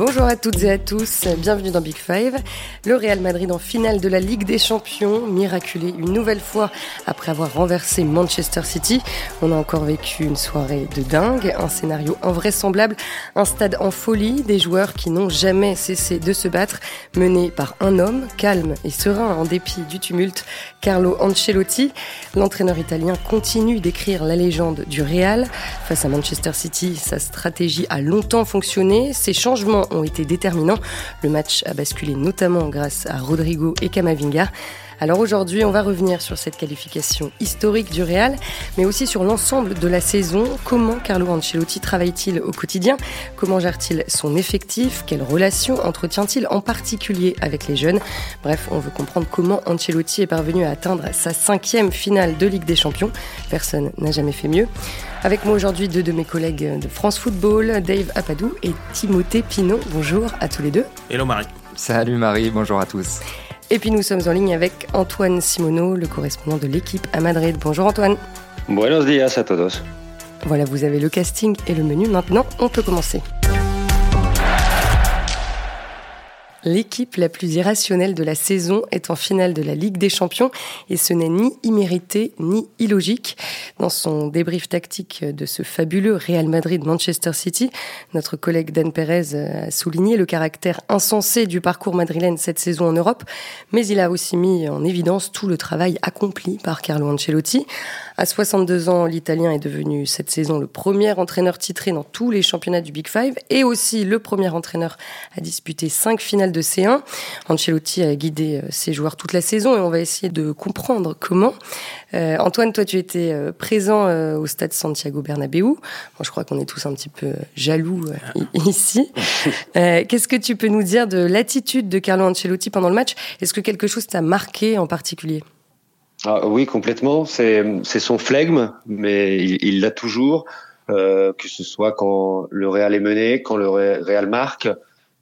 Bonjour à toutes et à tous, bienvenue dans Big Five. Le Real Madrid en finale de la Ligue des Champions, miraculé une nouvelle fois après avoir renversé Manchester City. On a encore vécu une soirée de dingue, un scénario invraisemblable, un stade en folie, des joueurs qui n'ont jamais cessé de se battre, menés par un homme, calme et serein en dépit du tumulte, Carlo Ancelotti. L'entraîneur italien continue d'écrire la légende du Real. Face à Manchester City, sa stratégie a longtemps fonctionné, ses changements ont été déterminants. Le match a basculé notamment grâce à Rodrigo et Camavinga. Alors aujourd'hui, on va revenir sur cette qualification historique du Real, mais aussi sur l'ensemble de la saison. Comment Carlo Ancelotti travaille-t-il au quotidien? Comment gère-t-il son effectif? Quelles relations entretient-il en particulier avec les jeunes? Bref, on veut comprendre comment Ancelotti est parvenu à atteindre sa cinquième finale de Ligue des Champions. Personne n'a jamais fait mieux. Avec moi aujourd'hui deux de mes collègues de France Football, Dave Apadou et Timothée Pinot. Bonjour à tous les deux. Hello Marie. Salut Marie, bonjour à tous. Et puis nous sommes en ligne avec Antoine Simoneau, le correspondant de l'équipe à Madrid. Bonjour Antoine. Buenos días a todos. Voilà, vous avez le casting et le menu. Maintenant, on peut commencer. L'équipe la plus irrationnelle de la saison est en finale de la Ligue des Champions et ce n'est ni immérité ni illogique. Dans son débrief tactique de ce fabuleux Real Madrid-Manchester City, notre collègue Dan Perez a souligné le caractère insensé du parcours madrilène cette saison en Europe, mais il a aussi mis en évidence tout le travail accompli par Carlo Ancelotti. À 62 ans, l'Italien est devenu cette saison le premier entraîneur titré dans tous les championnats du Big Five et aussi le premier entraîneur à disputer cinq finales de C1. Ancelotti a guidé euh, ses joueurs toute la saison et on va essayer de comprendre comment. Euh, Antoine, toi, tu étais euh, présent au stade Santiago Bernabéu. Bon, je crois qu'on est tous un petit peu jaloux ici. Qu'est-ce que tu peux nous dire de l'attitude de Carlo Ancelotti pendant le match? Est-ce que quelque chose t'a marqué en particulier? Ah, oui, complètement. C'est son flegme, mais il l'a toujours, euh, que ce soit quand le Real est mené, quand le Real marque.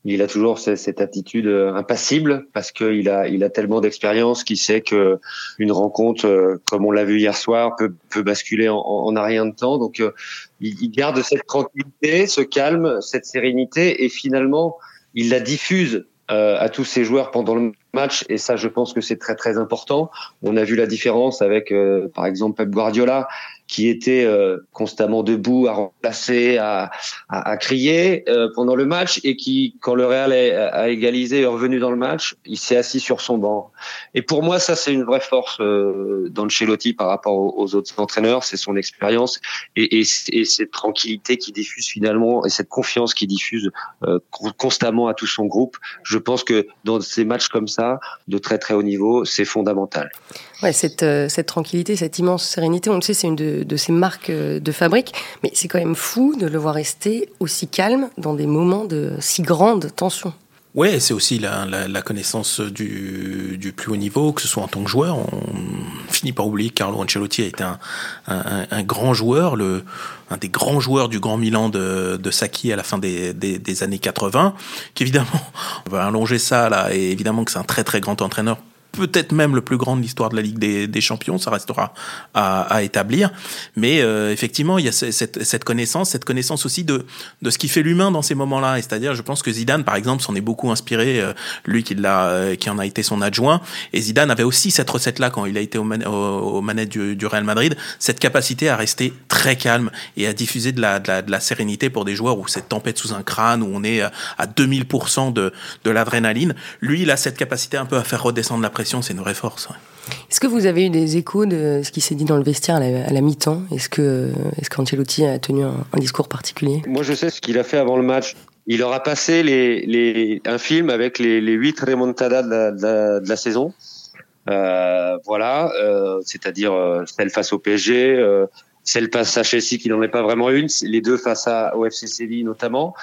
Il a toujours cette attitude euh, impassible parce qu'il a, il a tellement d'expérience qu'il sait que une rencontre, euh, comme on l'a vu hier soir, peut, peut basculer en, en, un rien de temps. Donc, euh, il garde cette tranquillité, ce calme, cette sérénité, et finalement, il la diffuse à tous ses joueurs pendant le match et ça je pense que c'est très très important. On a vu la différence avec euh, par exemple Pep Guardiola qui était euh, constamment debout à remplacer, à, à, crier euh, pendant le match et qui quand le Real a égalisé est revenu dans le match, il s'est assis sur son banc. Et pour moi ça c'est une vraie force d'Ancelotti par rapport aux, autres entraîneurs, c'est son expérience et, et, et, cette tranquillité qui diffuse finalement et cette confiance qui diffuse constamment à tout son groupe. Je pense que dans ces matchs comme ça de très très haut niveau, c'est fondamental. Ouais, cette, euh, cette tranquillité, cette immense sérénité, on le sait, c'est une de, de ces marques de fabrique, mais c'est quand même fou de le voir rester aussi calme dans des moments de si grande tension. Ouais, c'est aussi la, la, connaissance du, du, plus haut niveau, que ce soit en tant que joueur. On finit par oublier que Carlo Ancelotti a été un, un, grand joueur, le, un des grands joueurs du Grand Milan de, de Saki à la fin des, des, des années 80, qu'évidemment, on va allonger ça là, et évidemment que c'est un très très grand entraîneur peut-être même le plus grand de l'histoire de la Ligue des, des, Champions, ça restera à, à établir. Mais euh, effectivement, il y a cette, cette, connaissance, cette connaissance aussi de, de ce qui fait l'humain dans ces moments-là. c'est-à-dire, je pense que Zidane, par exemple, s'en est beaucoup inspiré, euh, lui qui, l'a, euh, qui en a été son adjoint. Et Zidane avait aussi cette recette-là quand il a été aux, au, manettes du, du, Real Madrid, cette capacité à rester très calme et à diffuser de la, de la, de la sérénité pour des joueurs où cette tempête sous un crâne, où on est à 2000% de, de l'adrénaline. Lui, il a cette capacité un peu à faire redescendre la pression, c'est une vraie force. Est-ce que vous avez eu des échos de ce qui s'est dit dans le vestiaire à la, mi-temps? Est-ce que est-ce qu'Ancelotti a tenu un, discours particulier? Moi, je sais ce qu'il a fait avant le match. Il aura passé les, les, un film avec les, les 8 remontadas de la, de la, saison. Euh, voilà, euh, c'est-à-dire euh, celle face au PSG, euh, celle face à Chelsea qui n'en est pas vraiment une, les deux face à, au FC Séville notamment.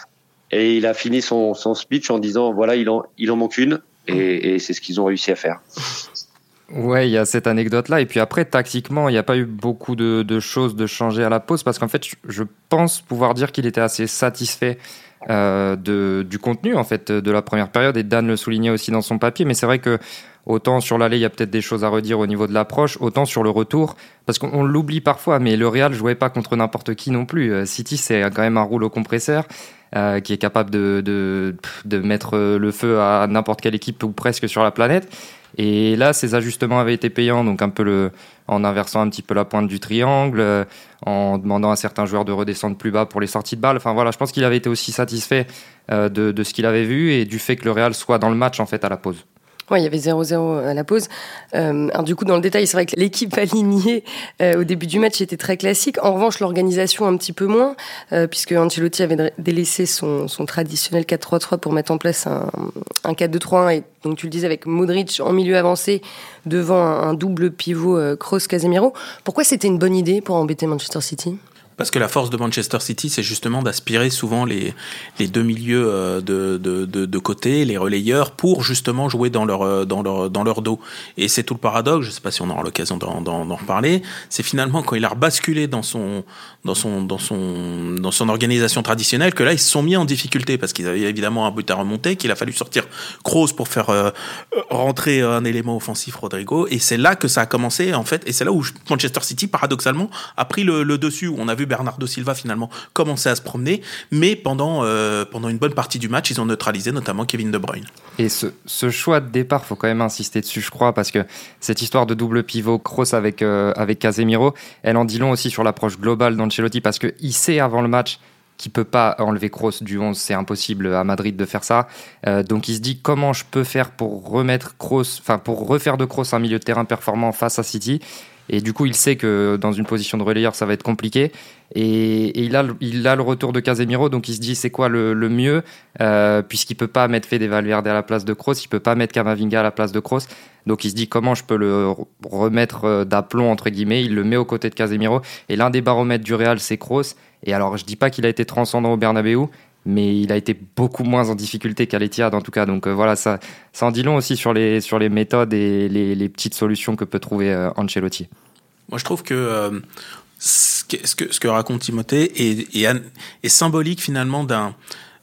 Et il a fini son, son speech en disant voilà, il en, il en manque une et, c'est ce qu'ils ont réussi à faire. Ouais, il y a cette anecdote-là. Et puis après, tactiquement, il n'y a pas eu beaucoup de, choses de changer à la pause parce qu'en fait, je pense pouvoir dire qu'il était assez satisfait de, du contenu en fait de la première période et Dan le soulignait aussi dans son papier. Mais c'est vrai que autant sur l'aller il y a peut-être des choses à redire au niveau de l'approche, autant sur le retour parce qu'on l'oublie parfois, mais le Real jouait pas contre n'importe qui non plus. City c'est quand même un rouleau compresseur. qui est capable de, de, de mettre le feu à n'importe quelle équipe ou presque sur la planète. Et là, ces ajustements avaient été payants, donc un peu le, en inversant un petit peu la pointe du triangle, euh, en demandant à certains joueurs de redescendre plus bas pour les sorties de balles. Enfin voilà, je pense qu'il avait été aussi satisfait euh, de, de, ce qu'il avait vu et du fait que le Real soit dans le match en fait à la pause. Ouais, il y avait 0-0 à la pause. Euh, du coup, dans le détail, c'est vrai que l'équipe alignée euh, au début du match était très classique. En revanche, l'organisation un petit peu moins, euh, puisque Ancelotti avait délaissé son, son traditionnel 4-3-3 pour mettre en place un, un 4-2-3-1. Et donc tu le disais avec Modric en milieu avancé devant un, double pivot euh, Kroos-Casemiro. Pourquoi c'était une bonne idée pour embêter Manchester City? Parce que la force de Manchester City, c'est justement d'aspirer souvent les, les deux milieux euh, de, de, de, côté, les relayeurs, pour justement jouer dans leur, euh, dans leur, dans leur dos. Et c'est tout le paradoxe, je ne sais pas si on aura l'occasion d'en reparler, c'est finalement quand il a rebasculé dans son, dans son, dans son, dans son organisation traditionnelle que là, ils se sont mis en difficulté parce qu'ils avaient évidemment un but à remonter, qu'il a fallu sortir Kroos pour faire euh, rentrer un élément offensif, Rodrigo. Et c'est là que ça a commencé, en fait, et c'est là où Manchester City, paradoxalement, a pris le, le dessus. On a vu Bernardo Silva finalement commencer à se promener, mais pendant, euh, pendant une bonne partie du match, ils ont neutralisé notamment Kevin De Bruyne. Et ce, choix de départ, faut quand même insister dessus, je crois, parce que cette histoire de double pivot Kroos avec, euh, avec Casemiro, elle en dit long aussi sur l'approche globale d'Ancelotti, parce qu'il sait avant le match qu'il peut pas enlever Kroos du 11, c'est impossible à Madrid de faire ça. Euh, donc il se dit comment je peux faire pour remettre Kroos, enfin pour refaire de Kroos un milieu de terrain performant face à City? Et du coup, il sait que dans une position de relayeur, ça va être compliqué. Et, il, a, il a le retour de Casemiro, donc il se dit c'est quoi le, mieux, euh, puisqu'il peut pas mettre Fede Valverde à la place de Kroos, il peut pas mettre Kamavinga à la place de Kroos. Donc il se dit comment je peux le remettre euh, d'aplomb entre guillemets. Il le met aux côtés de Casemiro. Et l'un des baromètres du Real, c'est Kroos. Et alors je dis pas qu'il a été transcendant au Bernabeu, mais il a été beaucoup moins en difficulté qu'à l'Etihad en tout cas. Donc euh, voilà, ça, ça en dit long aussi sur les, sur les méthodes et les, petites solutions que peut trouver euh, Ancelotti. Moi, je trouve que euh, ce, que, ce, que, raconte Timothée est symbolique finalement d'un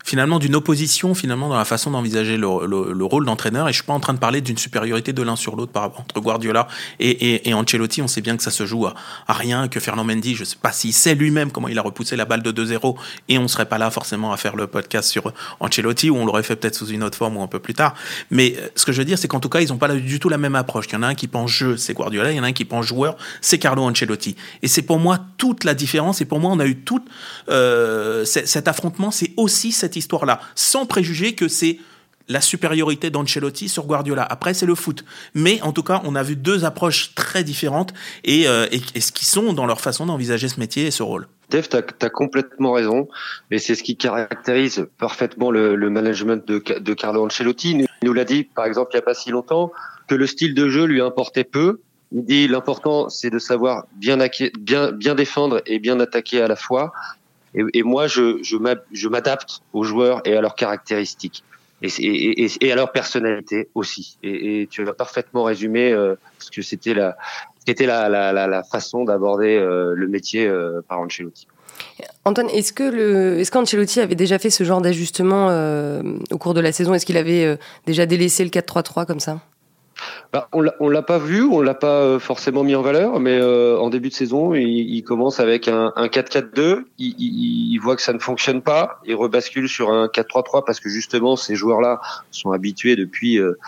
finalement d'une opposition finalement dans la façon d'envisager le, le, le, rôle d'entraîneur. Et je suis pas en train de parler d'une supériorité de l'un sur l'autre entre Guardiola et, et, et, Ancelotti. On sait bien que ça se joue à, à rien que Fernand Mendy je sais pas s'il sait lui-même comment il a repoussé la balle de 2-0 et on serait pas là forcément à faire le podcast sur Ancelotti ou on l'aurait fait peut-être sous une autre forme ou un peu plus tard. Mais euh, ce que je veux dire c'est qu'en tout cas ils ont pas du tout la même approche. Il y en a un qui pense jeu c'est Guardiola. Il y en a un qui pense joueur c'est Carlo Ancelotti. Et c'est pour moi toute la différence. Et pour moi on a eu tout euh, cet affrontement c'est aussi cette histoire-là, sans préjuger que c'est la supériorité d'Ancelotti sur Guardiola. Après, c'est le foot. Mais en tout cas, on a vu deux approches très différentes et, euh, ce qui sont dans leur façon d'envisager ce métier et ce rôle. Steph, tu as, complètement raison. Et c'est ce qui caractérise parfaitement le, management de, de, Carlo Ancelotti. Il nous l'a dit, par exemple, il n'y a pas si longtemps, que le style de jeu lui importait peu. Il dit l'important, c'est de savoir bien défendre et bien attaquer à la fois. Et, moi, je, m'adapte aux joueurs et à leurs caractéristiques. Et, à leur personnalité aussi. Et, tu as parfaitement résumé euh, ce que c'était la, façon d'aborder euh, le métier euh, par Ancelotti. Antoine, est-ce que le, est-ce qu'Ancelotti avait déjà fait ce genre d'ajustement au cours de la saison? Est-ce qu'il avait déjà délaissé le 4-3-3 comme ça? Bah, on l'a pas vu, on l'a pas forcément mis en valeur, mais euh, en début de saison, il, il commence avec un, un 4-4-2. Il, il, il, voit que ça ne fonctionne pas, il rebascule sur un 4-3-3 parce que justement ces joueurs-là sont habitués depuis euh,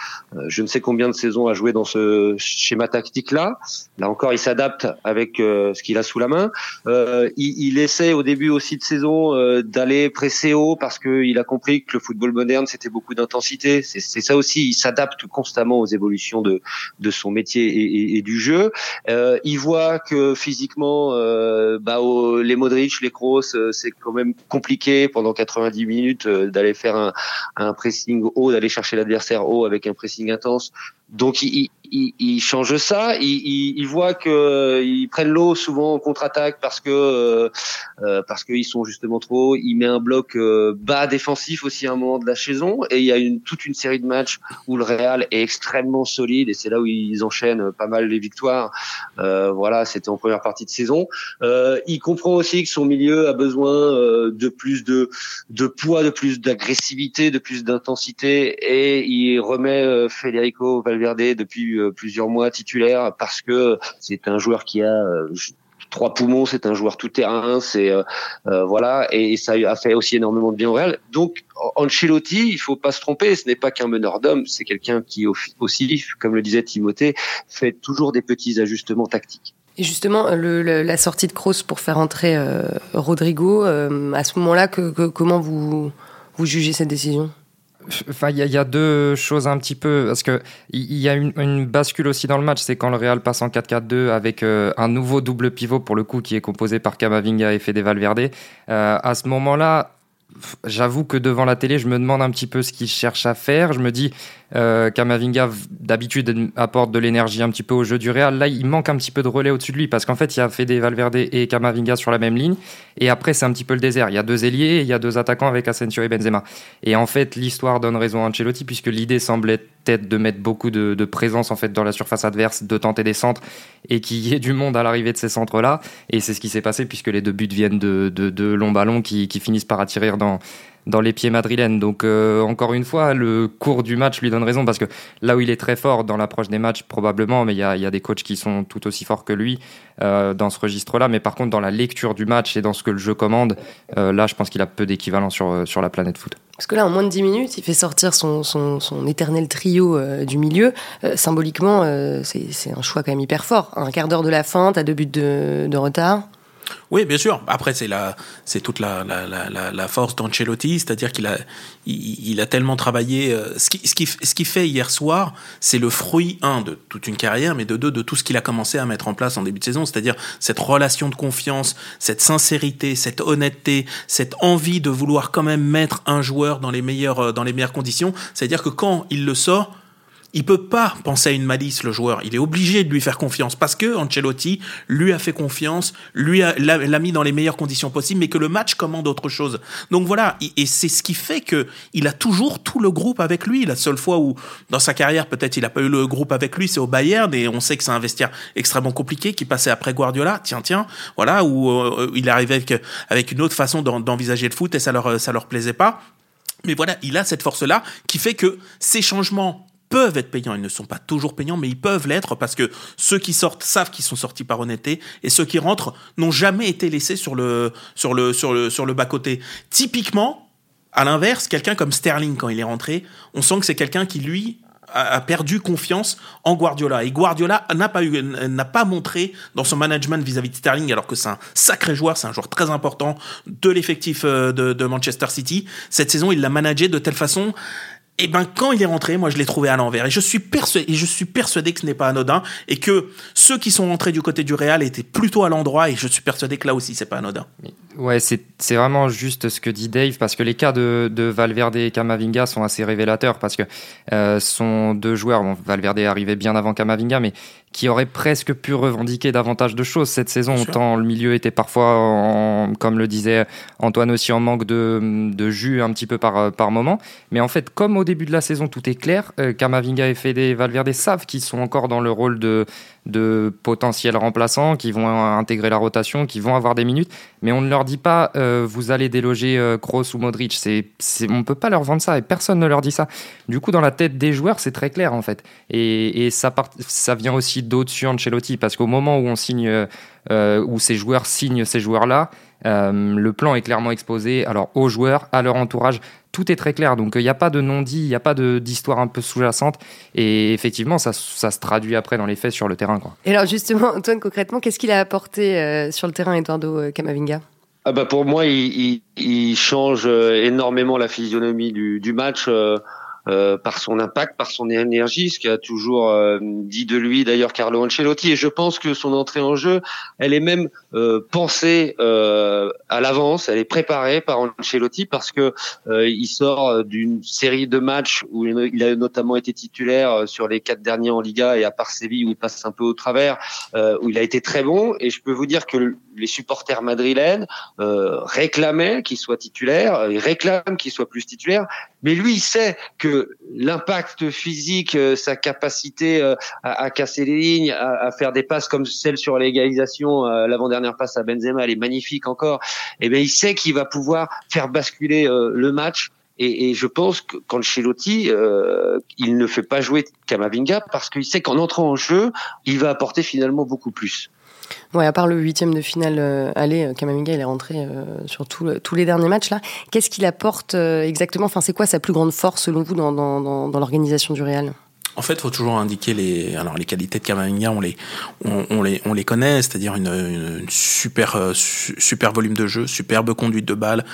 je ne sais combien de saisons à jouer dans ce schéma tactique-là. Là encore, il s'adapte avec euh, ce qu'il a sous la main. Euh, il, essaie au début aussi de saison euh, d'aller presser haut parce qu'il a compris que le football moderne c'était beaucoup d'intensité. C'est ça aussi, il s'adapte constamment aux évolutions de son métier et, du jeu. Euh, il voit que physiquement, euh, bah, les Modric, les Kroos, euh, c'est quand même compliqué pendant 90 minutes d'aller faire un, pressing haut, d'aller chercher l'adversaire haut avec un pressing intense. Donc il, il, change ça. Il, il voit que ils prennent l'eau souvent en contre-attaque parce que euh, euh, parce qu'ils sont justement trop. Il met un bloc euh, bas défensif aussi à un moment de la saison. Et il y a une, toute une série de matchs où le Real est extrêmement solide et c'est là où ils enchaînent pas mal les victoires. voilà, c'était en première partie de saison. il comprend aussi que son milieu a besoin de plus de de poids, de plus d'agressivité, de plus d'intensité et il remet Federico Valverde depuis euh, plusieurs mois titulaire parce que c'est un joueur qui a euh, trois poumons, c'est un joueur tout terrain, c'est euh, voilà, et ça a fait aussi énormément de bien au Real. Donc Ancelotti, il faut pas se tromper, ce n'est pas qu'un meneur d'hommes, c'est quelqu'un qui aussi, comme le disait Timothée, fait toujours des petits ajustements tactiques. Et justement, la sortie de Kroos pour faire entrer Rodrigo, à ce moment-là, que, comment vous vous jugez cette décision? Enfin, il y, a deux choses un petit peu parce que il y a une, bascule aussi dans le match, c'est quand le Real passe en 4-4-2 avec euh, un nouveau double pivot pour le coup qui est composé par Camavinga et Fede Valverde. Euh, à ce moment-là, j'avoue que devant la télé, je me demande un petit peu ce qu'il cherche à faire. Je me dis, euh, Kamavinga, d'habitude, apporte de l'énergie un petit peu au jeu du Real. Là, il manque un petit peu de relais au-dessus de lui parce qu'en fait, il y a Fede Valverde et Kamavinga sur la même ligne. Et après, c'est un petit peu le désert. Il y a deux ailiers et il y a deux attaquants avec Asensio et Benzema. Et en fait, l'histoire donne raison à Ancelotti puisque l'idée semblait être de mettre beaucoup de, présence en fait dans la surface adverse, de tenter des centres et qu'il y ait du monde à l'arrivée de ces centres-là. Et c'est ce qui s'est passé puisque les deux buts viennent de, longs ballons qui finissent par attirer dans dans les pieds madrilènes. Donc euh, encore une fois, le cours du match lui donne raison parce que là où il est très fort dans l'approche des matchs, probablement, mais il y a, des coachs qui sont tout aussi forts que lui euh, dans ce registre-là. Mais par contre, dans la lecture du match et dans ce que le jeu commande, euh, là, je pense qu'il a peu d'équivalent sur, sur la planète foot. Parce que là, en moins de 10 minutes, il fait sortir son, son, éternel trio du milieu. symboliquement, c'est un choix quand même hyper fort. Un quart d'heure de la fin, t'as deux buts de retard. Oui, bien sûr. Après, c'est la, c'est toute la, la, la, la force d'Ancelotti, c'est-à-dire qu'il a, il, a tellement travaillé. Euh, ce qui, ce qui, ce qui fait hier soir, c'est le fruit un de toute une carrière, mais de deux de tout ce qu'il a commencé à mettre en place en début de saison, c'est-à-dire cette relation de confiance, cette sincérité, cette honnêteté, cette envie de vouloir quand même mettre un joueur dans les meilleures, euh, dans les meilleures conditions. C'est-à-dire que quand il le sort il peut pas penser à une malice, le joueur. Il est obligé de lui faire confiance parce que Ancelotti lui a fait confiance, lui l'a mis dans les meilleures conditions possibles, mais que le match commande autre chose. Donc voilà, et c'est ce qui fait que il a toujours tout le groupe avec lui. La seule fois où, dans sa carrière, peut-être il a pas eu le groupe avec lui, c'est au Bayern, et on sait que c'est un vestiaire extrêmement compliqué qui passait après Guardiola. Tiens, tiens, voilà, où euh, il arrivait avec, avec une autre façon d'envisager le foot et ça leur, ça leur plaisait pas. Mais voilà, il a cette force-là qui fait que ces changements peuvent être payants. Ils ne sont pas toujours payants, mais ils peuvent l'être parce que ceux qui sortent savent qu'ils sont sortis par honnêteté et ceux qui rentrent n'ont jamais été laissés sur le, sur le, sur le, sur le bas-côté. Typiquement, à l'inverse, quelqu'un comme Sterling, quand il est rentré, on sent que c'est quelqu'un qui, lui, a perdu confiance en Guardiola. Et Guardiola n'a pas pas montré dans son management vis-à-vis de Sterling, alors que c'est un sacré joueur, c'est un joueur très important de l'effectif euh, de, de, Manchester City. Cette saison, il l'a managé de telle façon et eh ben quand il est rentré, moi je l'ai trouvé à l'envers et je suis persuadé et je suis persuadé que ce n'est pas anodin et que ceux qui sont rentrés du côté du Real étaient plutôt à l'endroit et je suis persuadé que là aussi c'est pas anodin. Ouais, c'est c'est vraiment juste ce que dit Dave parce que les cas de, de Valverde et Camavinga sont assez révélateurs parce que euh, sont deux joueurs. Bon, Valverde est arrivé bien avant Camavinga, mais qui aurait presque pu revendiquer davantage de choses cette saison. Autant le milieu était parfois, en, comme le disait Antoine aussi, en manque de, de jus un petit peu par, par moment. Mais en fait, comme au début de la saison, tout est clair, euh, Kamavinga et Fede Valverde savent qu'ils sont encore dans le rôle de, de potentiels remplaçants, qui vont intégrer la rotation, qui vont avoir des minutes. Mais on ne leur dit pas, euh, vous allez déloger euh, Kroos ou Modric. C'est, on ne peut pas leur vendre ça et personne ne leur dit ça. Du coup, dans la tête des joueurs, c'est très clair en fait. Et, ça, part, ça vient aussi d'au-dessus Ancelotti, parce qu'au moment où on signe, euh, où ces joueurs signent ces joueurs-là, le plan est clairement exposé alors aux joueurs, à leur entourage. Tout est très clair, donc il n'y a pas de non-dit, il n'y a pas d'histoire un peu sous-jacente. Et effectivement, ça, ça, se traduit après dans les faits sur le terrain. Quoi. Et alors justement, Antoine, concrètement, qu'est-ce qu'il a apporté euh, sur le terrain, Eduardo Camavinga? Ah bah pour moi, il, il, il, change énormément la physionomie du, du match. euh, par son impact, par son énergie, ce qu'a toujours euh, dit de lui d'ailleurs Carlo Ancelotti. Et je pense que son entrée en jeu, elle est même pensée à l'avance, elle est préparée par Ancelotti parce que il sort d'une série de matchs où il a notamment été titulaire sur les quatre derniers en Liga et à part Séville où il passe un peu au travers, où il a été très bon. Et je peux vous dire que les supporters madrilènes réclamaient qu'il soit titulaire, ils réclament qu'il soit plus titulaire, mais lui il sait que l'impact physique, euh, sa capacité euh, à, casser les lignes, à, faire des passes comme celle sur l'égalisation, euh, l'avant-dernière passe à Benzema, elle est magnifique encore. Et eh bien il sait qu'il va pouvoir faire basculer le match et, je pense que qu'Ancelotti, euh, il ne fait pas jouer Kamavinga parce qu'il sait qu'en entrant en jeu, il va apporter finalement beaucoup plus. Ouais, à part le huitième de finale euh, aller, euh, Kamavinga, il est rentré euh, sur tous les derniers matchs là. Qu'est-ce qu'il apporte exactement? Enfin, c'est quoi sa plus grande force selon vous dans, dans, dans l'organisation du Real? En fait, faut toujours indiquer les, alors les qualités de Camavinga, on les, on, les, on les connaît, c'est-à-dire une, super, super volume de jeu, superbe conduite de balle,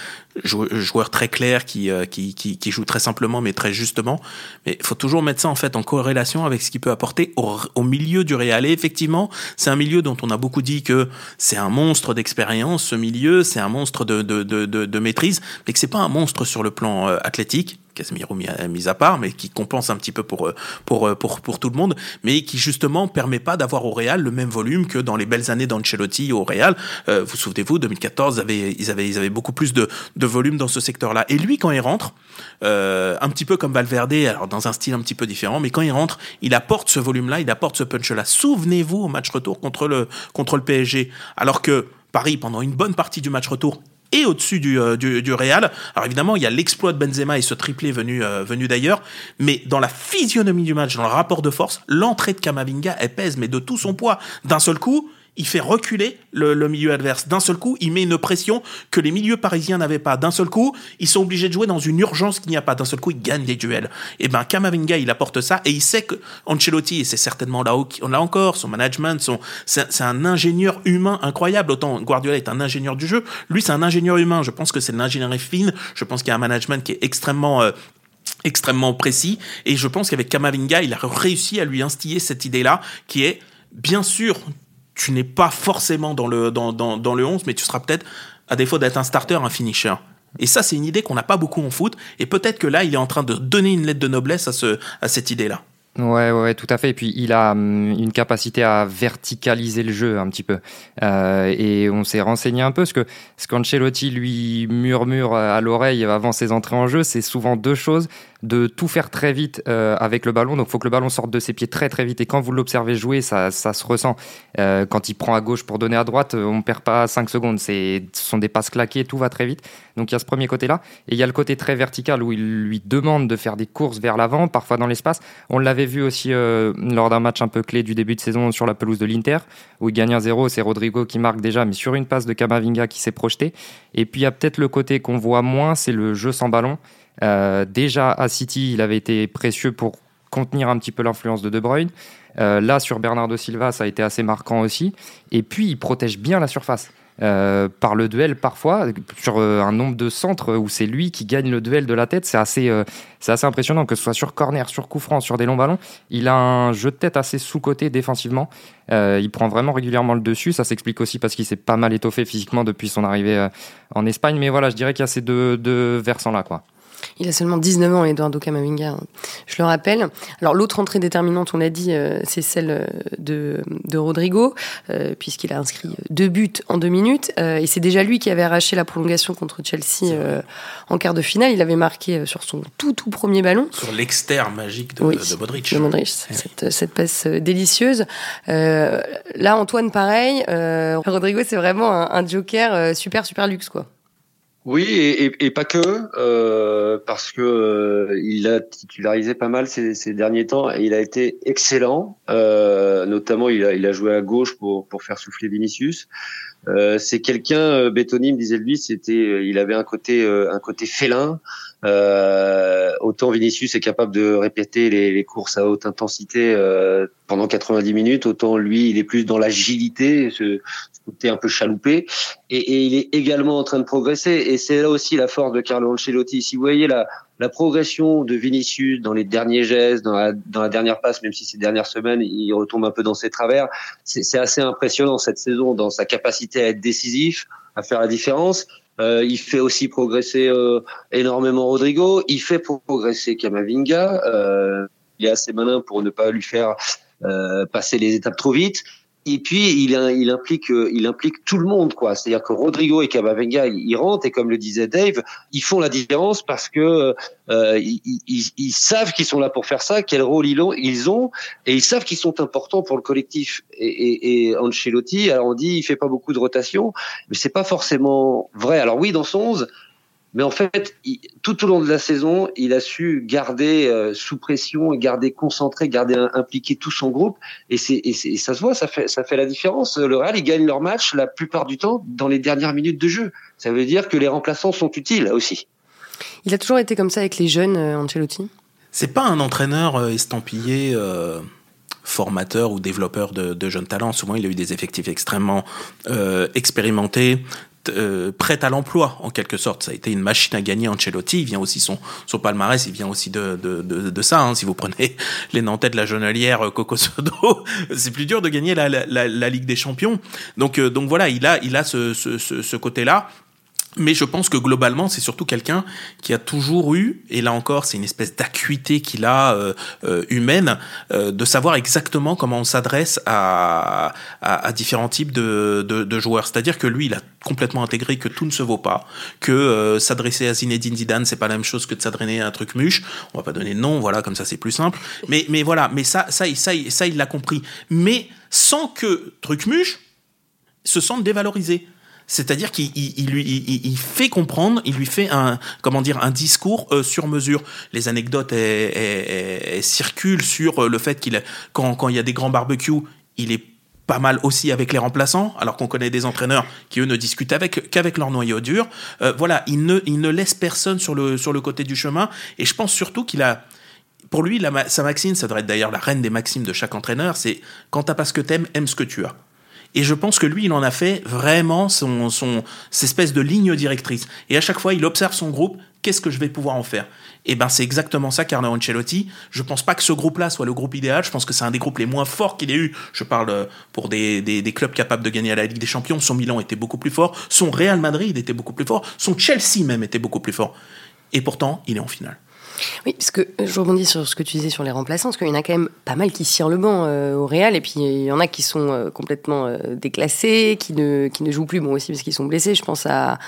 joueur très clair qui, qui, qui, qui, joue très simplement mais très justement. Mais il faut toujours mettre ça en fait en corrélation avec ce qu'il peut apporter au, au milieu du Real. Et effectivement, c'est un milieu dont on a beaucoup dit que c'est un monstre d'expérience. Ce milieu, c'est un monstre de, de, de, de, de maîtrise, mais que c'est pas un monstre sur le plan athlétique Casemiro mis à, part, mais qui compense un petit peu pour, euh, euh, pour, pour tout le monde, mais qui justement permet pas d'avoir au Real le même volume que dans les belles années d'Ancelotti au Real. Euh, vous souvenez-vous, 2014, ils avaient, ils avaient, beaucoup plus de, de volume dans ce secteur-là. Et lui, quand il rentre, un petit peu comme Valverde, alors dans un style un petit peu différent, mais quand il rentre, il apporte ce volume-là, il apporte ce punch-là. Souvenez-vous au match retour contre le, contre le PSG, alors que Paris, pendant une bonne partie du match retour, et au-dessus du, euh, du, du, Real. Alors évidemment, il y a l'exploit de Benzema et ce triplé venu, euh, venu d'ailleurs, mais dans la physionomie du match, dans le rapport de force, l'entrée de Kamavinga, elle pèse, mais de tout son poids. D'un seul coup, il fait reculer le, milieu adverse. D'un seul coup, il met une pression que les milieux parisiens n'avaient pas. D'un seul coup, ils sont obligés de jouer dans une urgence qu'il n'y a pas. D'un seul coup, il gagne des duels. Et eh ben, Kamavinga, il apporte ça et il sait que Ancelotti, et c'est certainement là a encore son management, son, c'est un ingénieur humain incroyable. Autant Guardiola est un ingénieur du jeu, lui c'est un ingénieur humain. Je pense que c'est l'ingénierie fine. Je pense qu'il y a un management qui est extrêmement euh, extrêmement précis et je pense qu'avec Kamavinga il a réussi à lui instiller cette idée là qui est bien sûr tu n'es pas forcément dans le, dans, dans, dans le 11, mais tu seras peut-être, à défaut d'être un starter, un finisher. Et ça, c'est une idée qu'on n'a pas beaucoup en foot. Et peut-être que là, il est en train de donner une lettre de noblesse à, ce, à cette idée-là. Ouais, ouais, tout à fait. Et puis il a hum, une capacité à verticaliser le jeu un petit peu. Euh, et on s'est renseigné un peu ce que ce qu'Ancelotti lui murmure à l'oreille avant ses entrées en jeu, c'est souvent deux choses de tout faire très vite euh, avec le ballon. Donc, il faut que le ballon sorte de ses pieds très très vite. Et quand vous l'observez jouer, ça, ça se ressent. Euh, quand il prend à gauche pour donner à droite, on ne perd pas 5 secondes. Ce sont des passes claquées, tout va très vite. Donc, il y a ce premier côté-là. Et il y a le côté très vertical où il lui demande de faire des courses vers l'avant, parfois dans l'espace. On l'avait vu aussi euh, lors d'un match un peu clé du début de saison sur la pelouse de l'Inter, où il gagne un 0 C'est Rodrigo qui marque déjà, mais sur une passe de Camavinga qui s'est projeté. Et puis, il y a peut-être le côté qu'on voit moins, c'est le jeu sans ballon. Euh, déjà à City, il avait été précieux pour contenir un petit peu l'influence de De Bruyne. Euh, là, sur Bernardo Silva, ça a été assez marquant aussi. Et puis, il protège bien la surface. Euh, par le duel parfois, sur un nombre de centres où c'est lui qui gagne le duel de la tête, c'est assez, c'est assez impressionnant, que ce soit sur corner, sur coup franc, sur des longs ballons. Il a un jeu de tête assez sous-côté défensivement. il prend vraiment régulièrement le dessus. Ça s'explique aussi parce qu'il s'est pas mal étoffé physiquement depuis son arrivée en Espagne. Mais voilà, je dirais qu'il y a ces deux, deux versants-là. quoi. Il a seulement 19 ans, Eduardo Camavinga, hein. je le rappelle. Alors l'autre entrée déterminante, on l'a dit, euh, c'est celle euh, de, de Rodrigo, euh, puisqu'il a inscrit deux buts en deux minutes. et c'est déjà lui qui avait arraché la prolongation contre Chelsea en quart de finale. Il avait marqué sur son tout tout premier ballon. Sur l'externe magique de, de Modric. De Modric, cette, cette, passe délicieuse. là, Antoine, pareil. Rodrigo, c'est vraiment un, un joker super super luxe, quoi. Oui, et, pas que, euh, parce que euh, il a titularisé pas mal ces, ces, derniers temps et il a été excellent. Euh, notamment, il a, il a joué à gauche pour, pour faire souffler Vinicius. Euh, c'est quelqu'un, euh, me disait lui, c'était, il avait un côté, un côté félin. Euh, autant Vinicius est capable de répéter les, les courses à haute intensité euh, pendant 90 minutes, autant lui, il est plus dans l'agilité, ce, ce, côté un peu chaloupé, et, et, il est également en train de progresser. Et c'est là aussi la force de Carlo Ancelotti. Si vous voyez la, la progression de Vinicius dans les derniers gestes, dans la, dans la dernière passe, même si ces dernières semaines il retombe un peu dans ses travers, c'est assez impressionnant cette saison dans sa capacité à être décisif, à faire la différence. Euh, il fait aussi progresser euh, énormément Rodrigo. Il fait progresser Kamavinga. Euh, il est assez malin pour ne pas lui faire euh, passer les étapes trop vite. Et puis il, implique euh, il implique tout le monde quoi. C'est-à-dire que Rodrigo et Camavinga ils rentrent et comme le disait Dave, ils font la différence parce que euh, ils, ils, ils, savent qu'ils sont là pour faire ça, quel rôle ils ont, ils ont et ils savent qu'ils sont importants pour le collectif. Et, et, et Ancelotti, alors on dit il fait pas beaucoup de rotation, mais c'est pas forcément vrai. Alors oui dans son 11, mais en fait, tout au long de la saison, il a su garder euh, sous pression et garder concentré, garder impliqué tout son groupe. Et, c'est, et, ça se voit, ça fait, ça fait la différence. Le Real, il gagne leur match la plupart du temps dans les dernières minutes de jeu. Ça veut dire que les remplaçants sont utiles aussi. Il a toujours été comme ça avec les jeunes, euh, Ancelotti? C'est pas un entraîneur euh, estampillé. formateur ou développeur de, de, jeunes talents. Souvent, il a eu des effectifs extrêmement expérimentés, euh, prête à l'emploi en quelque sorte. Ça a été une machine à gagner. Ancelotti, il vient aussi son son palmarès, il vient aussi de de, de, de ça. Hein. Si vous prenez les Nantais de la Jonelière, euh, Coco Sodo, c'est plus dur de gagner la, la, la, Ligue des Champions. Donc euh, donc voilà, il a il a ce ce, ce, ce côté là. Mais je pense que globalement, c'est surtout quelqu'un qui a toujours eu, et là encore, c'est une espèce d'acuité qu'il a euh, euh humaine, euh, de savoir exactement comment on s'adresse à, à, à, différents types de, de, de joueurs. C'est-à-dire que lui, il a complètement intégré que tout ne se vaut pas, que euh, s'adresser à Zinedine Zidane, c'est pas la même chose que de s'adresser à un truc muche. On va pas donner de nom, voilà, comme ça c'est plus simple. Mais, mais voilà, mais ça, ça, ça, ça, il l'a compris. Mais sans que truc muche se sente dévalorisé. C'est-à-dire qu'il lui il, fait comprendre, il lui fait un comment dire un discours euh, sur mesure. Les anecdotes circulent sur euh, le fait qu'il quand quand il y a des grands barbecues, il est pas mal aussi avec les remplaçants, alors qu'on connaît des entraîneurs qui eux ne discutent avec qu'avec leur noyau dur. Euh, voilà, il ne il ne laisse personne sur le sur le côté du chemin. Et je pense surtout qu'il a pour lui, sa maxime, ça devrait être d'ailleurs la reine des maximes de chaque entraîneur, c'est quand t'as pas ce que t'aimes, aime ce que tu as. Et je pense que lui, il en a fait vraiment son, son espèce de ligne directrice. Et à chaque fois, il observe son groupe. Qu'est-ce que je vais pouvoir en faire? Et ben, c'est exactement ça Carlo Ancelotti. Je pense pas que ce groupe-là soit le groupe idéal. Je pense que c'est un des groupes les moins forts qu'il ait eu. Je parle euh, pour des, des, des, clubs capables de gagner à la Ligue des Champions. Son Milan était beaucoup plus fort. Son Real Madrid était beaucoup plus fort. Son Chelsea même était beaucoup plus fort. Et pourtant, il est en finale. Oui, parce que je rebondis sur ce que tu disais sur les remplaçants, parce qu'il y en a quand même pas mal qui cirent le banc euh, au Real, et puis il y en a qui sont euh, complètement euh, déclassés, qui ne, jouent plus, bon aussi parce qu'ils sont blessés. Je pense à,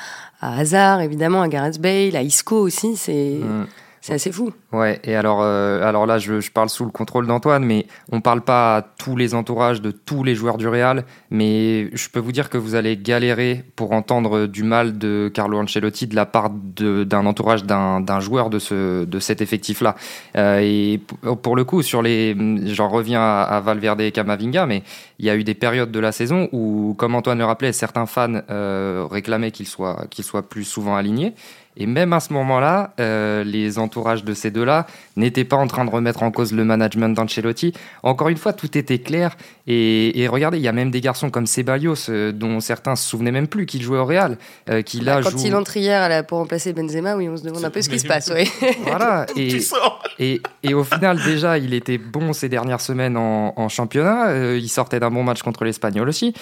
à Hazard, évidemment, à Gareth Bale, à Isco aussi. C'est. Mm. C'est assez fou. Ouais, et alors, euh, alors là, je, je, parle sous le contrôle d'Antoine, mais on parle pas à tous les entourages de tous les joueurs du Real, mais je peux vous dire que vous allez galérer pour entendre du mal de Carlo Ancelotti de la part d'un entourage d'un joueur de, ce, de cet effectif-là. Euh, et pour le coup, sur les, j'en reviens à, Valverde et Camavinga, mais il y a eu des périodes de la saison où, comme Antoine le rappelait, certains fans euh, réclamaient qu'il soit, qu'il soit plus souvent aligné. Et même à ce moment-là, euh, les entourages de ces deux-là n'étaient pas en train de remettre en cause le management d'Ancelotti. Encore une fois, tout était clair. Et, regardez, il y a même des garçons comme Ceballos, euh, dont certains se souvenaient même plus qu'il jouait au Real. Euh, qui là, Quand il entre hier pour remplacer Benzema, oui, on se demande un peu ce qui se passe. Voilà. Et, et, au final, déjà, il était bon ces dernières semaines en, championnat. Euh, il sortait d'un bon match contre l'Espagnol aussi.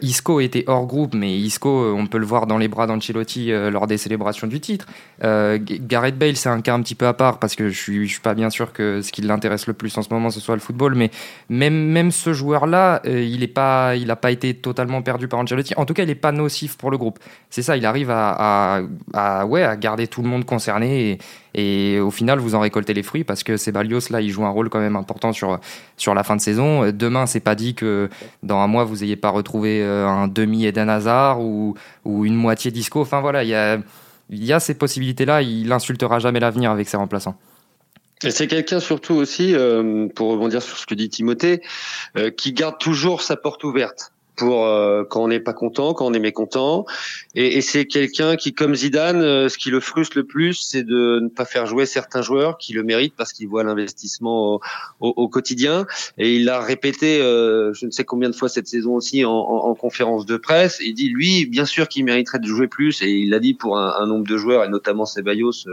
Isco était hors groupe, mais Isco, on peut le voir dans les bras d'Ancelotti lors des célébrations du titre. Gareth Bale, c'est un cas un petit peu à part parce que je suis, suis pas bien sûr que ce qui l'intéresse le plus en ce moment, ce soit le football, mais même, même ce joueur-là, euh, il n'a pas, pas été totalement perdu par Ancelotti. En tout cas, il n'est pas nocif pour le groupe. C'est ça, il arrive à, ouais, à garder tout le monde concerné et, au final, vous en récoltez les fruits parce que Sebalios, là, il joue un rôle quand même important sur, sur la fin de saison. Demain, c'est pas dit que dans un mois, vous n'ayez pas retrouvé euh, un demi Eden Hazard ou, ou une moitié disco. Enfin voilà, il y a, y a ces possibilités-là. Il n'insultera jamais l'avenir avec ses remplaçants. Et c'est quelqu'un surtout aussi, euh, pour rebondir sur ce que dit Timothée, euh, qui garde toujours sa porte ouverte. Pour euh, quand on n'est pas content, quand on est mécontent. Et, et c'est quelqu'un qui, comme Zidane, euh, ce qui le frustre le plus, c'est de ne pas faire jouer certains joueurs qui le méritent parce qu'ils voient l'investissement au, au, quotidien. Et il l'a répété, euh, je ne sais combien de fois cette saison aussi en, en, en conférence de presse. Il dit, lui, bien sûr qu'il mériterait de jouer plus, et il l'a dit pour un, un, nombre de joueurs, et notamment Ceballos,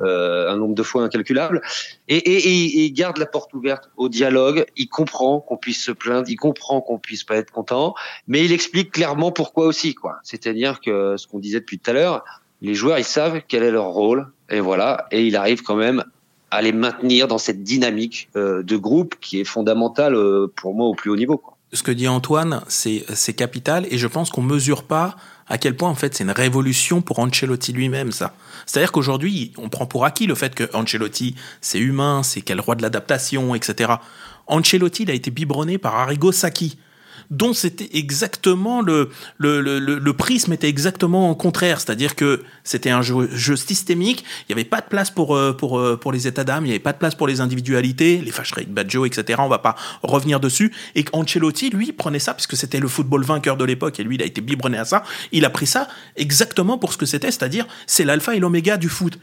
euh, un nombre de fois incalculable. Et, et, et, il garde la porte ouverte au dialogue. Il comprend qu'on puisse se plaindre, il comprend qu'on puisse pas être content mais il explique clairement pourquoi aussi, quoi. C'est-à-dire que ce qu'on disait depuis tout à l'heure, les joueurs, ils savent quel est leur rôle, et voilà, et il arrive quand même à les maintenir dans cette dynamique euh, de groupe qui est fondamentale euh, pour moi au plus haut niveau. Ce que dit Antoine, c'est c'est capital, et je pense qu'on mesure pas à quel point en fait c'est une révolution pour Ancelotti lui-même ça. C'est-à-dire qu'aujourd'hui, on prend pour acquis le fait que Ancelotti c'est humain, c'est quel roi de l'adaptation, etc. Ancelotti il a été biberonné par Arrigo Sacchi dont c'était exactement le, le, le, le, prisme était exactement contraire, c'est-à-dire que c'était un jeu, systémique, il n'y avait pas de place pour, euh, pour, euh, pour les états d'âme, il n'y avait pas de place pour les individualités, les fâcheries de Baggio, etc. On va pas revenir dessus. Et Ancelotti, lui, prenait ça, puisque c'était le football vainqueur de l'époque, et lui, il a été biberonné à ça, il a pris ça exactement pour ce que c'était, c'est-à-dire c'est l'alpha et l'oméga du foot.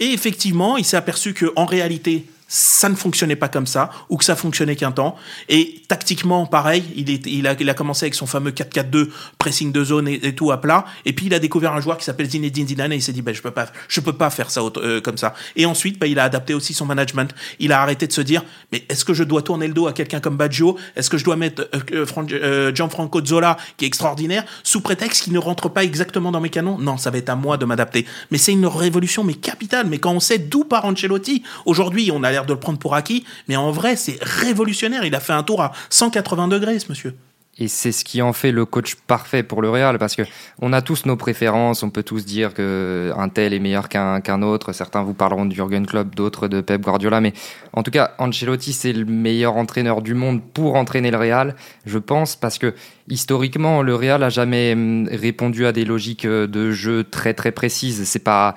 Et effectivement, il s'est aperçu que en réalité, ça ne fonctionnait pas comme ça, ou que ça fonctionnait qu'un temps. Et tactiquement, pareil, il, il, a, il a commencé avec son fameux 4-4-2, pressing de zone et, tout à plat. Et puis il a découvert un joueur qui s'appelle Zinedine Zidane et il s'est dit, ben, je peux pas, je peux pas faire ça euh, comme ça. Et ensuite, ben, il a adapté aussi son management. Il a arrêté de se dire, mais est-ce que je dois tourner le dos à quelqu'un comme Baggio? Est-ce que je dois mettre euh, euh, Gianfranco Zola, qui est extraordinaire, sous prétexte qu'il ne rentre pas exactement dans mes canons? Non, ça va être à moi de m'adapter. Mais c'est une révolution, mais capitale. Mais quand on sait d'où part Ancelotti, aujourd'hui, on a l'air de le prendre pour acquis, mais en vrai, c'est révolutionnaire. Il a fait un tour à 180 degrés, ce monsieur. Et c'est ce qui en fait le coach parfait pour le Real, parce que on a tous nos préférences, on peut tous dire que un tel est meilleur qu'un qu'un autre. Certains vous parleront de Jurgen Klopp, d'autres de Pep Guardiola, mais en tout cas, Ancelotti c'est le meilleur entraîneur du monde pour entraîner le Real, je pense, parce que historiquement, le Real a jamais hum, répondu à des logiques euh, de jeu très très précises. C'est pas,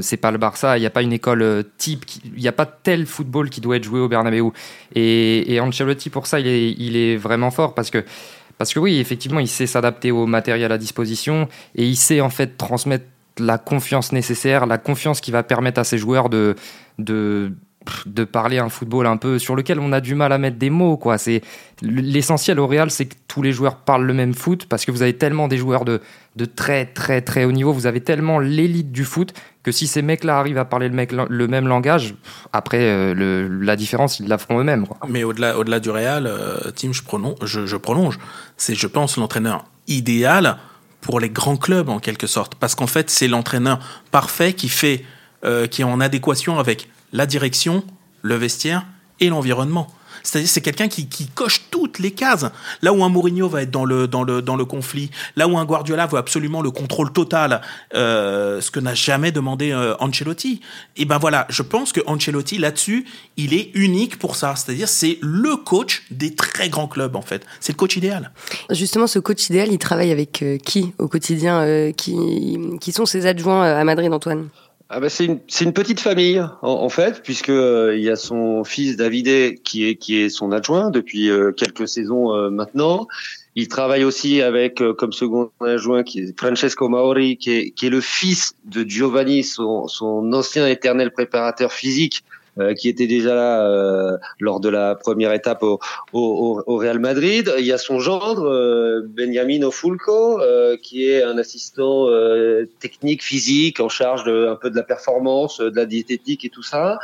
c'est pas, le Barça. Il n'y a pas une école euh, type. Il n'y a pas tel football qui doit être joué au Bernabeu. Et, et Ancelotti pour ça, il est, il est vraiment fort parce que parce que oui, effectivement, il sait s'adapter au matériel à disposition et il sait en fait transmettre la confiance nécessaire, la confiance qui va permettre à ses joueurs de de parler un football un peu sur lequel on a du mal à mettre des mots quoi. C'est l'essentiel au Real c'est que tous les joueurs parlent le même foot parce que vous avez tellement des joueurs de, de très très très haut niveau vous avez tellement l'élite du foot que si ces mecs là arrivent à parler le, même langage après euh, la différence ils la feront eux-mêmes mais au-delà au-delà du Real euh, Tim je prolonge je, je prolonge. C'est je pense l'entraîneur idéal pour les grands clubs en quelque sorte. Parce qu'en fait c'est l'entraîneur parfait qui fait euh, qui est en adéquation avec la direction, le vestiaire et l'environnement. C'est quelqu'un qui, coche toutes les cases. Là où un Mourinho va être dans le, dans le, dans le conflit, là où un Guardiola veut absolument le contrôle total, euh, ce que n'a jamais demandé euh, Ancelotti. Et ben voilà, je pense que Ancelotti là-dessus, il est unique pour ça. C'est-à-dire c'est le coach des très grands clubs en fait. C'est le coach idéal. Justement, ce coach idéal, il travaille avec euh, qui au quotidien qui, qui sont ses adjoints à Madrid, Antoine? Ah bah c'est une une petite famille en, fait puisque euh, il y a son fils David qui est qui est son adjoint depuis euh, quelques saisons euh, maintenant. Il travaille aussi avec comme second adjoint Francesco Maori qui est qui est le fils de Giovanni son son ancien éternel préparateur physique qui était déjà là euh, lors de la première étape au, au, au, Real Madrid. Il y a son gendre, euh, Benjamin Ofulco, qui est un assistant technique, physique, en charge de, un peu de la performance, de la diététique et tout ça.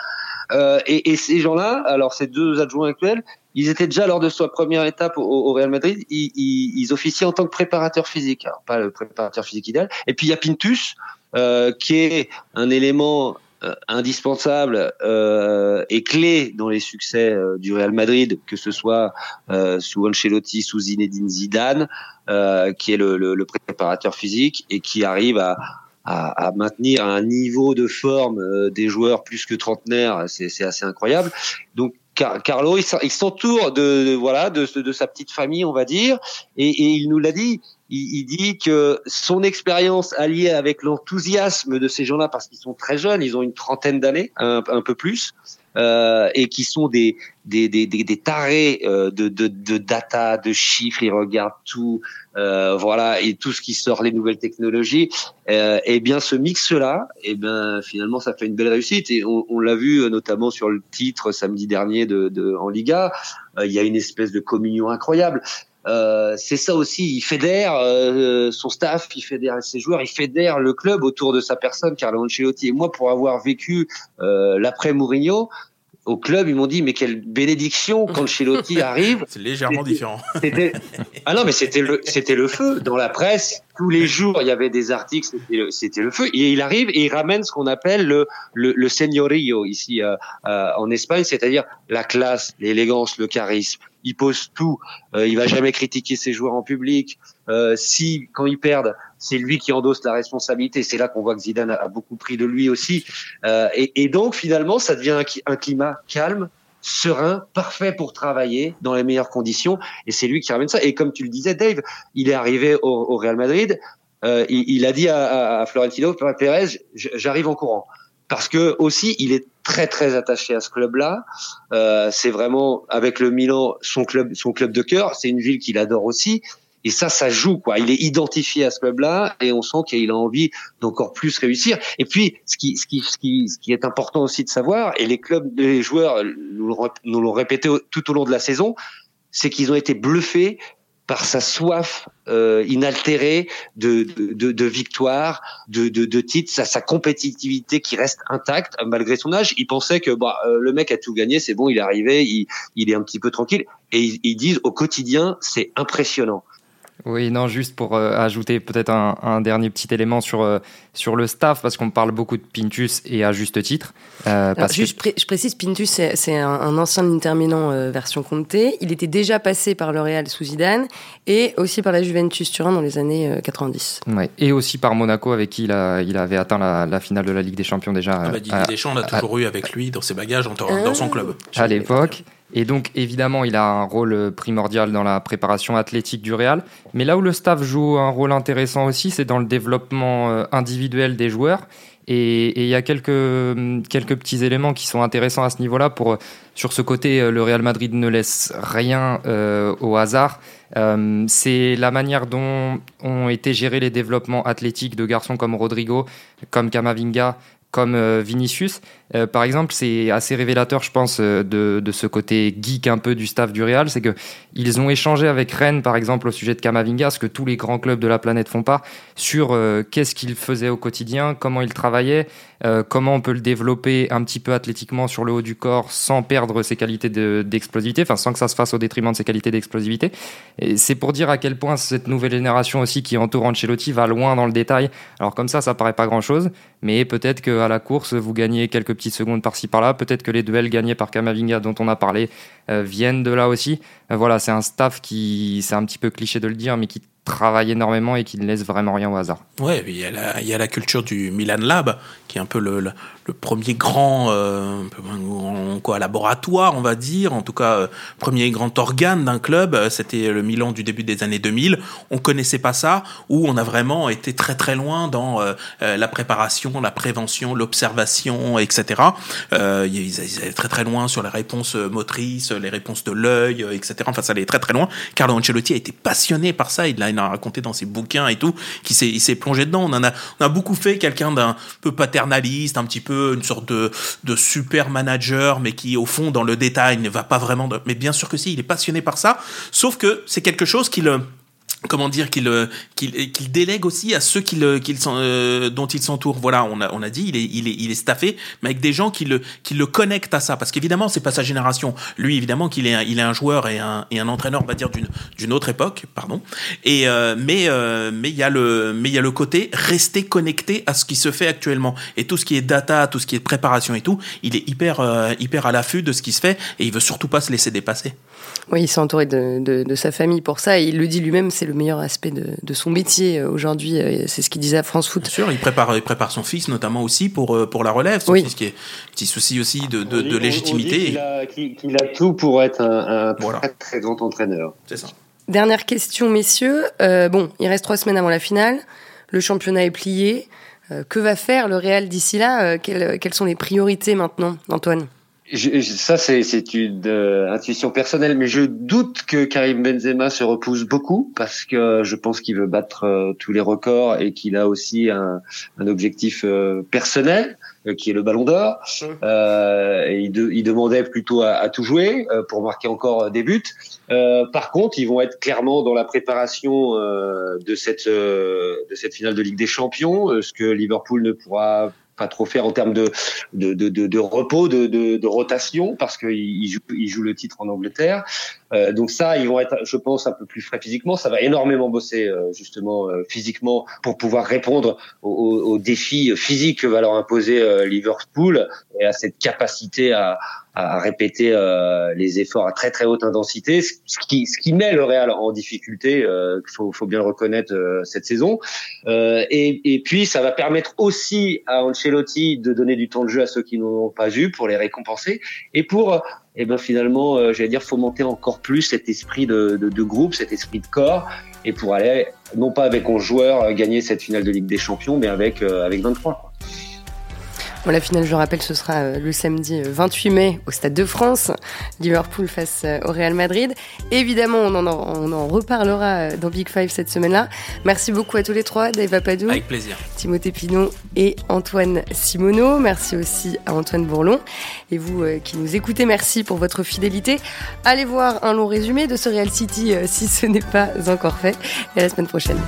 Et, et, ces gens-là, alors ces deux adjoints actuels, ils étaient déjà lors de sa première étape au, au Real Madrid, ils, ils, ils, officient en tant que préparateur physique, alors pas le préparateur physique idéal. Et puis il y a Pintus, euh, qui est un élément euh, indispensable euh, et clé dans les succès euh, du Real Madrid, que ce soit euh, sous Ancelotti, sous Zinedine Zidane, qui est le, le, le, préparateur physique et qui arrive à, à, maintenir un niveau de forme des joueurs plus que trentenaires, c'est assez incroyable. Donc Carlo, il s'entoure de, voilà de, de, sa petite famille, on va dire, et, et il nous l'a dit il, dit que son expérience alliée avec l'enthousiasme de ces gens-là, parce qu'ils sont très jeunes, ils ont une trentaine d'années, un, peu plus, euh, et qui sont des des, des, des, tarés euh, de, de, de, data, de chiffres, ils regardent tout, euh, voilà, et tout ce qui sort, les nouvelles technologies. Euh, et bien, ce mix-là, et bien finalement, ça fait une belle réussite. Et on, on l'a vu notamment sur le titre samedi dernier de, de en Liga. Il y a une espèce de communion incroyable. Euh, c'est ça aussi, il fédère euh, son staff, il fédère ses joueurs, il fédère le club autour de sa personne, Carlo Ancelotti. Et moi, pour avoir vécu euh, l'après Mourinho, au club, ils m'ont dit mais quelle bénédiction quand Ancelotti arrive. C'est légèrement différent. Ah non, mais c'était le c'était le feu dans la presse. Tous les jours, il y avait des articles, c'était le, feu. Et il arrive et il ramène ce qu'on appelle le le, le señorío ici euh, en Espagne, c'est-à-dire la classe, l'élégance, le charisme, il pose tout. Euh, il va jamais critiquer ses joueurs en public. Euh, si quand ils perdent, c'est lui qui endosse la responsabilité. C'est là qu'on voit que Zidane a, beaucoup pris de lui aussi. Euh, et, donc finalement, ça devient un, climat calme, serein, parfait pour travailler dans les meilleures conditions. Et c'est lui qui ramène ça. Et comme tu le disais, Dave, il est arrivé au, Real Madrid. Euh, il, a dit à, à Florentino Pérez, j'arrive en courant parce que aussi il est très très attaché à ce club-là. Euh, c'est vraiment avec le Milan son club son club de cœur. C'est une ville qu'il adore aussi. Et ça, ça joue quoi. Il est identifié à ce club-là et on sent qu'il a envie d'encore plus réussir. Et puis, ce qui, ce qui, ce qui, ce qui est important aussi de savoir, et les clubs, les joueurs nous l'ont répété tout au long de la saison, c'est qu'ils ont été bluffés par sa soif euh, inaltérée de, de, de, victoire, de, de, de titres, sa, sa compétitivité qui reste intacte malgré son âge. Il pensait que bah, euh, le mec a tout gagné, c'est bon, il est arrivé, il, il est un petit peu tranquille. Et ils, ils disent au quotidien, c'est impressionnant. Oui, non, juste pour euh, ajouter peut-être un, un, dernier petit élément sur, euh, sur le staff, parce qu'on parle beaucoup de Pintus et à juste titre. Euh, parce juste, je précise, Pintus, c'est un, un, ancien interminant euh, version Conte. Il était déjà passé par le Real sous Zidane et aussi par la Juventus Turin dans les années 90. Ouais, et aussi par Monaco, avec qui il, a, il avait atteint la, la, finale de la Ligue des Champions déjà. Ah bah, Didier Deschamps, on a toujours eu avec lui dans ses bagages, dans son club. À l'époque. Et donc, évidemment, il a un rôle primordial dans la préparation athlétique du Real. Mais là où le staff joue un rôle intéressant aussi, c'est dans le développement euh, individuel des joueurs. Et il y a quelques, quelques petits éléments qui sont intéressants à ce niveau-là. Pour Sur ce côté, euh, le Real Madrid ne laisse rien euh, au hasard. Euh, c'est la manière dont ont été gérés les développements athlétiques de garçons comme Rodrigo, comme Camavinga, comme euh, Vinicius. Euh, par exemple, c'est assez révélateur, je pense, euh, de, ce côté geek un peu du staff du Real, c'est que ils ont échangé avec Rennes, par exemple, au sujet de Kamavinga, ce que tous les grands clubs de la planète font pas, sur qu'est-ce qu'il faisait au quotidien, comment il travaillait, comment on peut le développer un petit peu athlétiquement sur le haut du corps sans perdre ses qualités d'explosivité, enfin sans que ça se fasse au détriment de ses qualités d'explosivité. C'est pour dire à quel point cette nouvelle génération aussi qui entoure Ancelotti va loin dans le détail. Alors comme ça, ça paraît pas grand-chose, mais peut-être que à la course, vous gagnez quelques petites secondes par-ci par-là. Peut-être que les duels gagnés par Kamavinga, dont on a parlé, euh, viennent de là aussi. Euh, voilà, c'est un staff qui, c'est un petit peu cliché de le dire, mais qui travaille énormément et qui ne laisse vraiment rien au hasard. Ouais, il y, a la, culture du Milan Lab, qui est un peu le, le premier grand, euh, quoi, laboratoire, on va dire, en tout cas, euh, premier grand organe d'un club. Euh, c'était le Milan du début des années 2000. On connaissait pas ça, où on a vraiment été très très loin dans euh, la préparation, la prévention, l'observation, etc. Euh, ils allaient très très loin sur les réponses motrices, les réponses de l'œil, etc. Enfin, ça allait très très loin. Carlo Ancelotti a été passionné par ça. Il l'a raconté dans ses bouquins et tout, qui s'est plongé dedans. On en a, on a beaucoup fait quelqu'un d'un peu paternaliste, un petit peu une sorte de, super manager, mais qui au fond dans le détail ne va pas vraiment. Mais bien sûr que si, il est passionné par ça. Sauf que c'est quelque chose qui le comment dire qu'il euh, qu'il qu'il délègue aussi à ceux qui le, qu'il euh, dont il s'entoure. Voilà, on a on a dit il est il est il est staffé, mais avec des gens qui le qui le connectent à ça, parce qu'évidemment c'est pas sa génération. Lui évidemment qu'il est il est un joueur et un et un entraîneur on va dire d'une d'une autre époque, pardon. Et euh, mais mais il y a le mais il y a le côté rester connecté à ce qui se fait actuellement et tout ce qui est data, tout ce qui est préparation et tout, il est hyper hyper à l'affût de ce qui se fait et il veut surtout pas se laisser dépasser. Oui, il s'est entouré de, de, de, sa famille pour ça. Et il le dit lui-même, c'est le meilleur aspect de, de son métier euh, aujourd'hui. Euh, c'est ce qu'il disait à France Foot. Bien sûr, il prépare, il prépare son fils notamment aussi pour, euh, pour la relève. Son oui. fils qui est petit souci aussi de, de, de légitimité. Il a, qu a, tout pour être un, un voilà. très, très grand entraîneur. C'est ça. Dernière question, messieurs. Euh, bon, il reste trois semaines avant la finale. Le championnat est plié. Euh, que va faire le Real d'ici là? Quelles, quelles sont les priorités maintenant, Antoine? Ça, c'est une euh, intuition personnelle, mais je doute que Karim Benzema se repousse beaucoup parce que je pense qu'il veut battre euh, tous les records et qu'il a aussi un, un objectif euh, personnel qui est le Ballon d'Or. et il, il, demandait plutôt à, à tout jouer pour marquer encore des buts. par contre, ils vont être clairement dans la préparation de cette de cette finale de Ligue des Champions, ce que Liverpool ne pourra pas trop faire en termes de, de, de, repos, de, de, rotation, parce qu'ils jouent, ils jouent le titre en Angleterre. Euh, donc ça, ils vont être, je pense, un peu plus frais physiquement. Ça va énormément bosser euh, justement euh, physiquement pour pouvoir répondre aux, aux, défis physiques que va leur imposer euh, Liverpool et à cette capacité à, à répéter euh, les efforts à très très haute intensité, ce qui, ce qui met le Real en difficulté, euh, faut, faut bien le reconnaître cette saison. Et, et puis ça va permettre aussi à Ancelotti de donner du temps de jeu à ceux qui n'ont pas eu pour les récompenser et pour et ben finalement, euh, j'allais dire, fomenter encore plus cet esprit de, de, de, groupe, cet esprit de corps, et pour aller non pas avec 11 joueurs gagner cette finale de Ligue des Champions, mais avec avec 23. Quoi la finale, je rappelle, ce sera euh, le samedi 28 euh, mai au Stade de France, Liverpool face euh, au Real Madrid. Évidemment, on en, on en reparlera dans Big Five cette semaine-là. Merci beaucoup à tous les trois, Dave Apadou, Avec plaisir. Timothée Pinot et Antoine Simoneau. Merci aussi à Antoine Bourlon. Et vous qui nous écoutez, merci pour votre fidélité. Allez voir un long résumé de ce Real City si ce n'est pas encore fait. Et à la semaine prochaine.